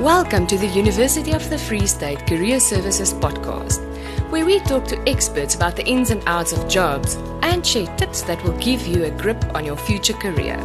Welcome to the University of the Free State Career Services podcast, where we talk to experts about the ins and outs of jobs and share tips that will give you a grip on your future career.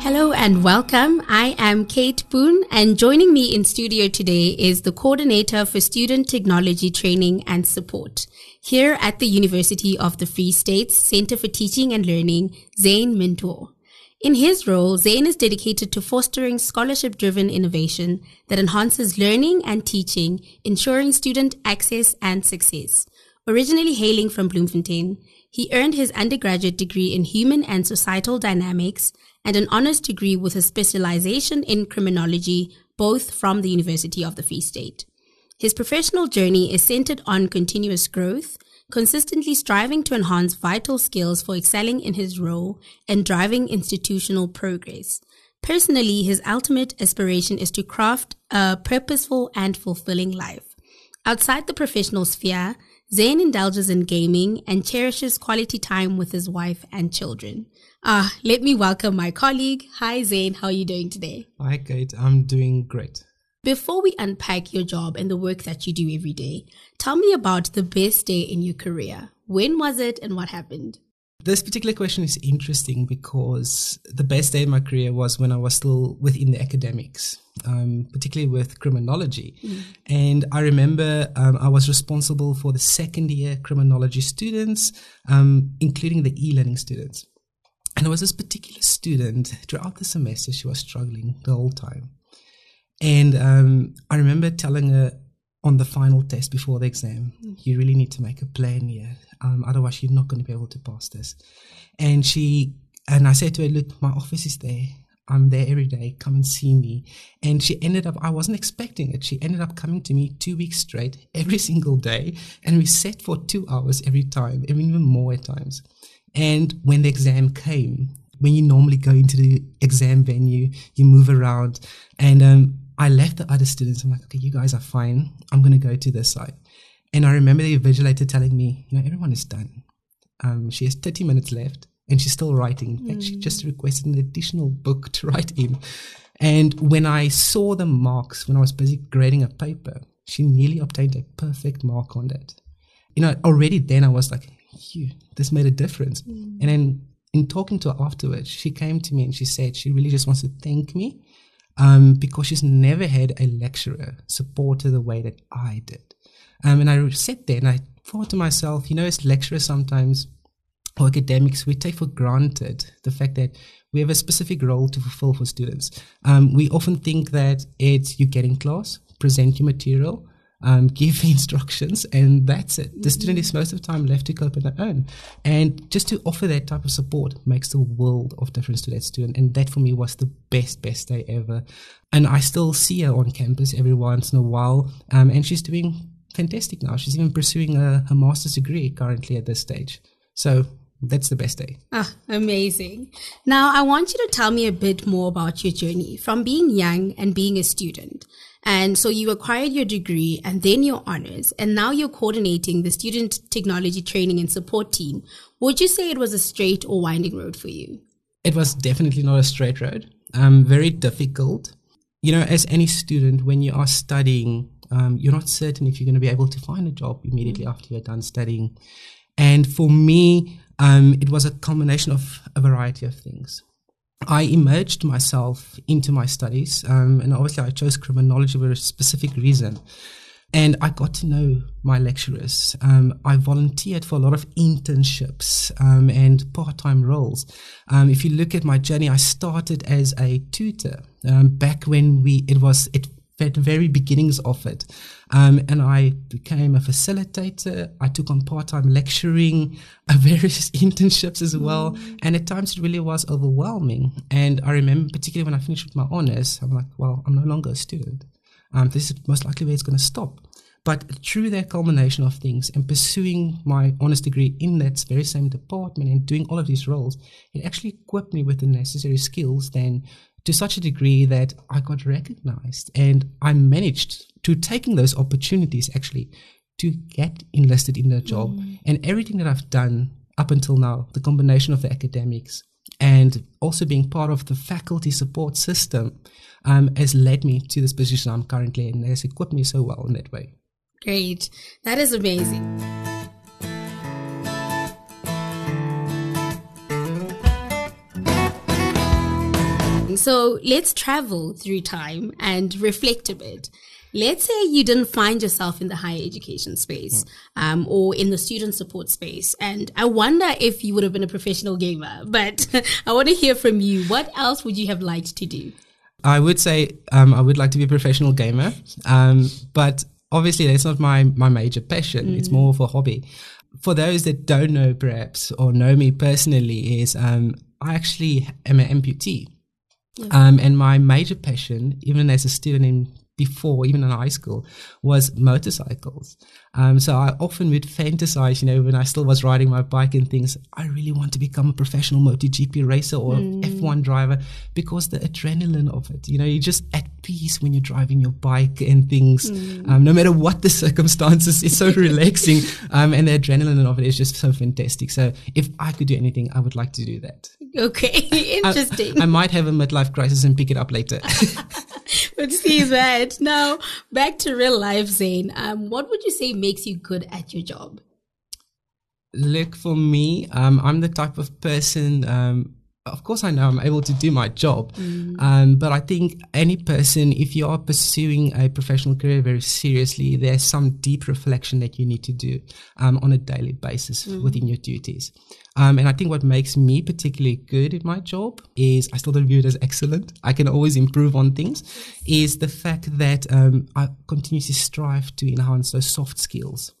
Hello and welcome. I am Kate Boone and joining me in studio today is the coordinator for student technology training and support here at the University of the Free State's Center for Teaching and Learning, Zayne Mintoor. In his role, Zayne is dedicated to fostering scholarship driven innovation that enhances learning and teaching, ensuring student access and success. Originally hailing from Bloemfontein, he earned his undergraduate degree in human and societal dynamics and an honors degree with a specialization in criminology, both from the University of the Free State. His professional journey is centered on continuous growth, consistently striving to enhance vital skills for excelling in his role and driving institutional progress. Personally, his ultimate aspiration is to craft a purposeful and fulfilling life. Outside the professional sphere, Zayne indulges in gaming and cherishes quality time with his wife and children. Ah, let me welcome my colleague. Hi, Zayne. How are you doing today? Hi, Kate. I'm doing great. Before we unpack your job and the work that you do every day, tell me about the best day in your career. When was it and what happened? This particular question is interesting because the best day in my career was when I was still within the academics, um, particularly with criminology. Mm. And I remember um, I was responsible for the second year criminology students, um, including the e learning students. And there was this particular student throughout the semester, she was struggling the whole time. And um, I remember telling her on the final test before the exam, you really need to make a plan here. Um, otherwise, you're not going to be able to pass this. And she, and I said to her, look, my office is there. I'm there every day. Come and see me. And she ended up, I wasn't expecting it. She ended up coming to me two weeks straight, every single day. And we sat for two hours every time, even more at times. And when the exam came, when you normally go into the exam venue, you move around. And um, I left the other students. I'm like, okay, you guys are fine. I'm going to go to this side. And I remember the invigilator telling me, you know, everyone is done. Um, she has 30 minutes left and she's still writing. In fact, mm. she just requested an additional book to write in. And when I saw the marks, when I was busy grading a paper, she nearly obtained a perfect mark on that. You know, already then I was like, you, this made a difference. Mm. And then in talking to her afterwards, she came to me and she said she really just wants to thank me um, because she's never had a lecturer support her the way that I did. Um, and I sat there and I thought to myself, you know, as lecturers sometimes, or academics, we take for granted the fact that we have a specific role to fulfill for students. Um, we often think that it's you get in class, present your material, um, give instructions, and that's it. The student is most of the time left to cope on their own. And just to offer that type of support makes the world of difference to that student. And that for me was the best, best day ever. And I still see her on campus every once in a while. Um, and she's doing fantastic now. She's even pursuing a, a master's degree currently at this stage. So that's the best day. Ah, amazing. Now, I want you to tell me a bit more about your journey from being young and being a student. And so you acquired your degree and then your honors, and now you're coordinating the student technology training and support team. Would you say it was a straight or winding road for you? It was definitely not a straight road. Um, very difficult. You know, as any student, when you are studying, um, you're not certain if you're going to be able to find a job immediately mm-hmm. after you're done studying. And for me, um, it was a combination of a variety of things. I immersed myself into my studies, um, and obviously I chose criminology for a specific reason. And I got to know my lecturers. Um, I volunteered for a lot of internships um, and part-time roles. Um, if you look at my journey, I started as a tutor um, back when we it was it at the very beginnings of it. Um, and I became a facilitator. I took on part-time lecturing, uh, various internships as well. Mm. And at times it really was overwhelming. And I remember particularly when I finished with my honors, I'm like, well, I'm no longer a student. Um, this is most likely where it's going to stop. But through that culmination of things and pursuing my honors degree in that very same department and doing all of these roles, it actually equipped me with the necessary skills then to such a degree that I got recognized and I managed to taking those opportunities actually to get enlisted in that job. Mm. And everything that I've done up until now, the combination of the academics and also being part of the faculty support system um, has led me to this position I'm currently in. and Has equipped me so well in that way. Great, that is amazing. So let's travel through time and reflect a bit. Let's say you didn't find yourself in the higher education space um, or in the student support space. And I wonder if you would have been a professional gamer, but I want to hear from you. What else would you have liked to do? I would say um, I would like to be a professional gamer, um, but obviously that's not my, my major passion. Mm. It's more of a hobby. For those that don't know, perhaps, or know me personally, is um, I actually am an amputee. Yeah. Um, and my major passion, even as a student in before, even in high school, was motorcycles. Um, so I often would fantasize, you know, when I still was riding my bike and things, I really want to become a professional MotoGP racer or mm. F1 driver because the adrenaline of it, you know, you're just at peace when you're driving your bike and things, mm. um, no matter what the circumstances, it's so relaxing. Um, and the adrenaline of it is just so fantastic. So if I could do anything, I would like to do that. Okay, interesting. I, I might have a midlife crisis and pick it up later. But see that. Now, back to real life, Zayne. Um, what would you say makes you good at your job? Look, for me, um, I'm the type of person, um, of course, I know I'm able to do my job, mm. um, but I think any person, if you are pursuing a professional career very seriously, there's some deep reflection that you need to do um, on a daily basis mm. within your duties. Um, and I think what makes me particularly good at my job is I still don't view it as excellent. I can always improve on things. Is the fact that um, I continuously strive to enhance those soft skills.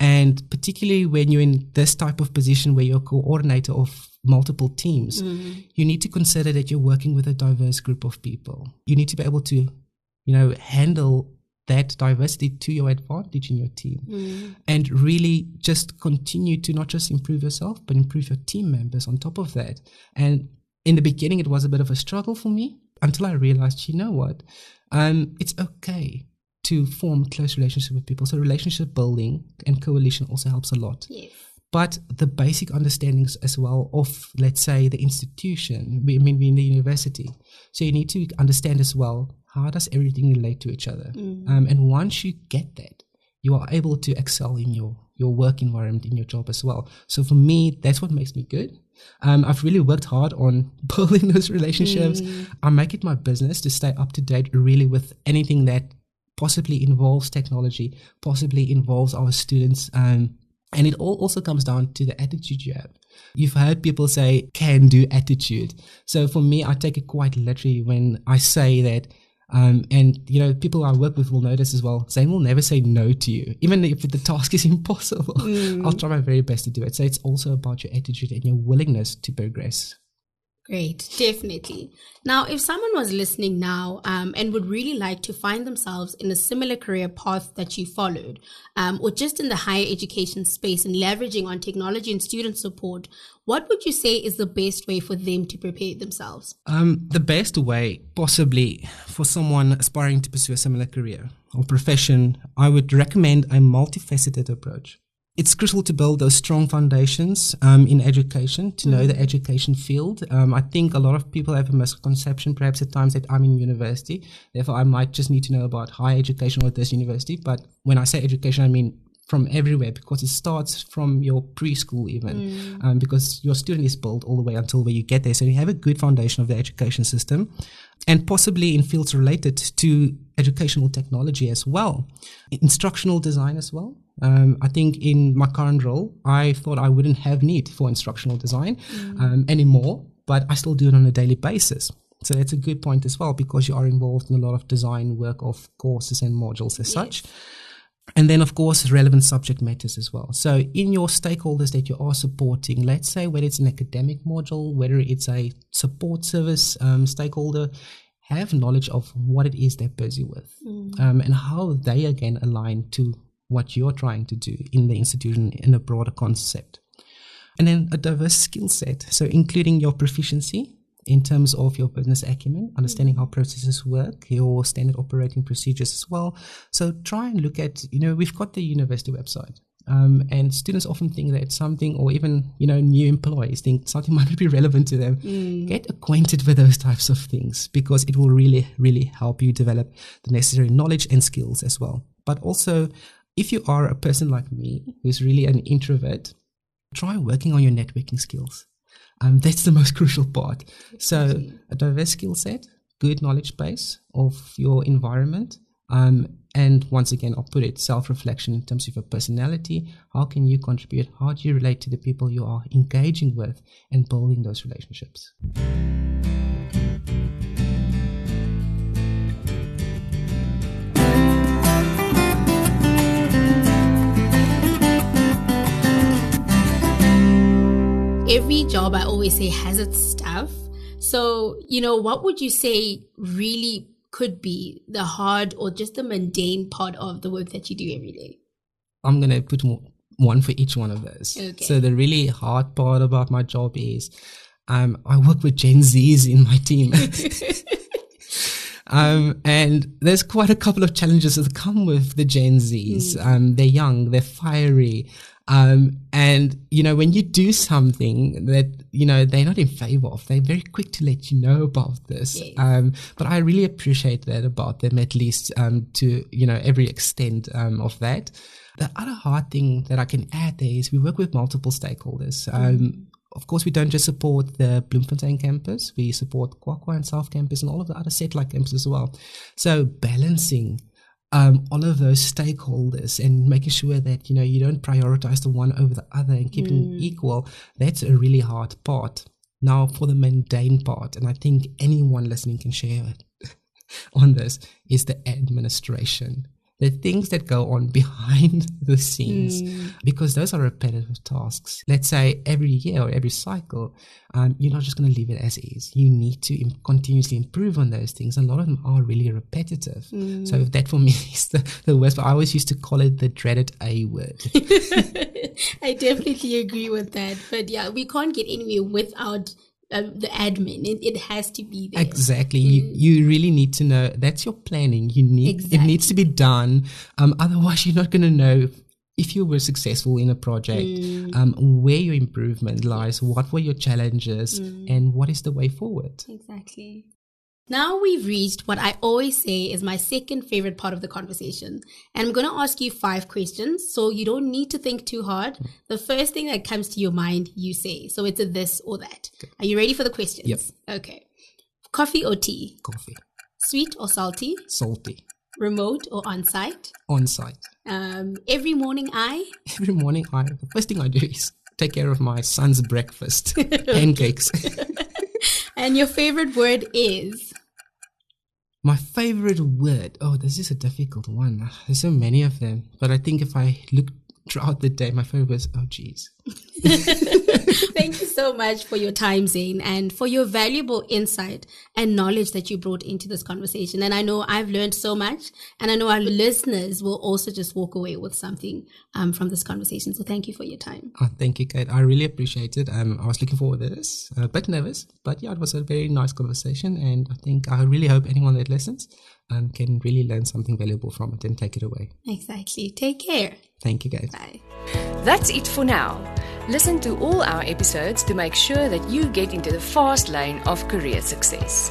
And particularly when you're in this type of position where you're a coordinator of multiple teams, mm. you need to consider that you're working with a diverse group of people. You need to be able to, you know, handle that diversity to your advantage in your team mm. and really just continue to not just improve yourself but improve your team members on top of that and in the beginning it was a bit of a struggle for me until i realized you know what um, it's okay to form close relationship with people so relationship building and coalition also helps a lot yes but the basic understandings as well of let's say the institution i mean in the university so you need to understand as well how does everything relate to each other? Mm. Um, and once you get that, you are able to excel in your your work environment in your job as well. So for me, that's what makes me good. Um, I've really worked hard on building those relationships. Mm. I make it my business to stay up to date really with anything that possibly involves technology, possibly involves our students. Um, and it all also comes down to the attitude you have. You've heard people say can do attitude. So for me, I take it quite literally when I say that um, and you know, people I work with will notice as well. Zayne will never say no to you, even if the task is impossible. Mm. I'll try my very best to do it. So it's also about your attitude and your willingness to progress. Great, definitely. Now, if someone was listening now um, and would really like to find themselves in a similar career path that you followed, um, or just in the higher education space and leveraging on technology and student support, what would you say is the best way for them to prepare themselves? Um, the best way, possibly, for someone aspiring to pursue a similar career or profession, I would recommend a multifaceted approach it's crucial to build those strong foundations um, in education to know the mm. education field. Um, I think a lot of people have a misconception, perhaps at times, that I'm in university. Therefore, I might just need to know about higher education or this university. But when I say education, I mean from everywhere because it starts from your preschool even mm. um, because your student is built all the way until where you get there so you have a good foundation of the education system and possibly in fields related to educational technology as well instructional design as well um, I think in my current role, I thought I wouldn't have need for instructional design mm. um, anymore, but I still do it on a daily basis. So that's a good point as well because you are involved in a lot of design work of courses and modules as yes. such. And then, of course, relevant subject matters as well. So, in your stakeholders that you are supporting, let's say whether it's an academic module, whether it's a support service um, stakeholder, have knowledge of what it is they're busy with mm. um, and how they again align to what you're trying to do in the institution in a broader concept. And then a diverse skill set, so including your proficiency in terms of your business acumen, understanding how processes work, your standard operating procedures as well. So try and look at, you know, we've got the university website. Um, and students often think that something, or even you know, new employees think something might be relevant to them. Mm. Get acquainted with those types of things because it will really, really help you develop the necessary knowledge and skills as well. But also, if you are a person like me who's really an introvert, try working on your networking skills. Um, that's the most crucial part. So, a diverse skill set, good knowledge base of your environment. Um, and once again, I'll put it self reflection in terms of your personality. How can you contribute? How do you relate to the people you are engaging with and building those relationships? Every job I always say has its stuff. So, you know, what would you say really could be the hard or just the mundane part of the work that you do every day? I'm going to put one for each one of those. Okay. So, the really hard part about my job is um, I work with Gen Zs in my team. Um, and there's quite a couple of challenges that come with the Gen Zs. Mm. Um, they're young, they're fiery. Um, and, you know, when you do something that, you know, they're not in favor of, they're very quick to let you know about this. Yes. Um, but I really appreciate that about them, at least, um, to, you know, every extent, um, of that. The other hard thing that I can add there is we work with multiple stakeholders. Mm of course, we don't just support the Bloemfontein campus, we support Qwaqwa and South Campus and all of the other satellite campuses as well. So balancing um, all of those stakeholders and making sure that you know you don't prioritize the one over the other and keeping mm. equal that's a really hard part now for the mundane part and i think anyone listening can share on this is the administration the things that go on behind the scenes, mm. because those are repetitive tasks. Let's say every year or every cycle, um, you're not just going to leave it as is. You need to Im- continuously improve on those things. A lot of them are really repetitive. Mm. So that for me is the, the worst. But I always used to call it the dreaded A word. I definitely agree with that. But yeah, we can't get anywhere without uh, the admin. It, it, has to be there. Exactly. Mm. You, you really need to know that's your planning. You need exactly. it needs to be done. Um, otherwise, you're not going to know if you were successful in a project, mm. um, where your improvement lies, what were your challenges, mm. and what is the way forward. Exactly. Now we've reached what I always say is my second favorite part of the conversation. And I'm going to ask you five questions. So you don't need to think too hard. The first thing that comes to your mind, you say. So it's a this or that. Okay. Are you ready for the questions? Yep. Okay. Coffee or tea? Coffee. Sweet or salty? Salty. Remote or on site? On site. Um, every morning I? Every morning I. The first thing I do is take care of my son's breakfast pancakes. and your favorite word is? My favorite word. Oh, this is a difficult one. There's so many of them. But I think if I look throughout the day, my favorite was, oh, geez. Thank you so much for your time, Zayne, and for your valuable insight and knowledge that you brought into this conversation. And I know I've learned so much, and I know our listeners will also just walk away with something um, from this conversation. So thank you for your time. Oh, thank you, Kate. I really appreciate it. Um, I was looking forward to this, a bit nervous, but yeah, it was a very nice conversation. And I think I really hope anyone that listens um, can really learn something valuable from it and take it away. Exactly. Take care. Thank you, guys. Bye. That's it for now. Listen to all our episodes to make sure that you get into the fast lane of career success.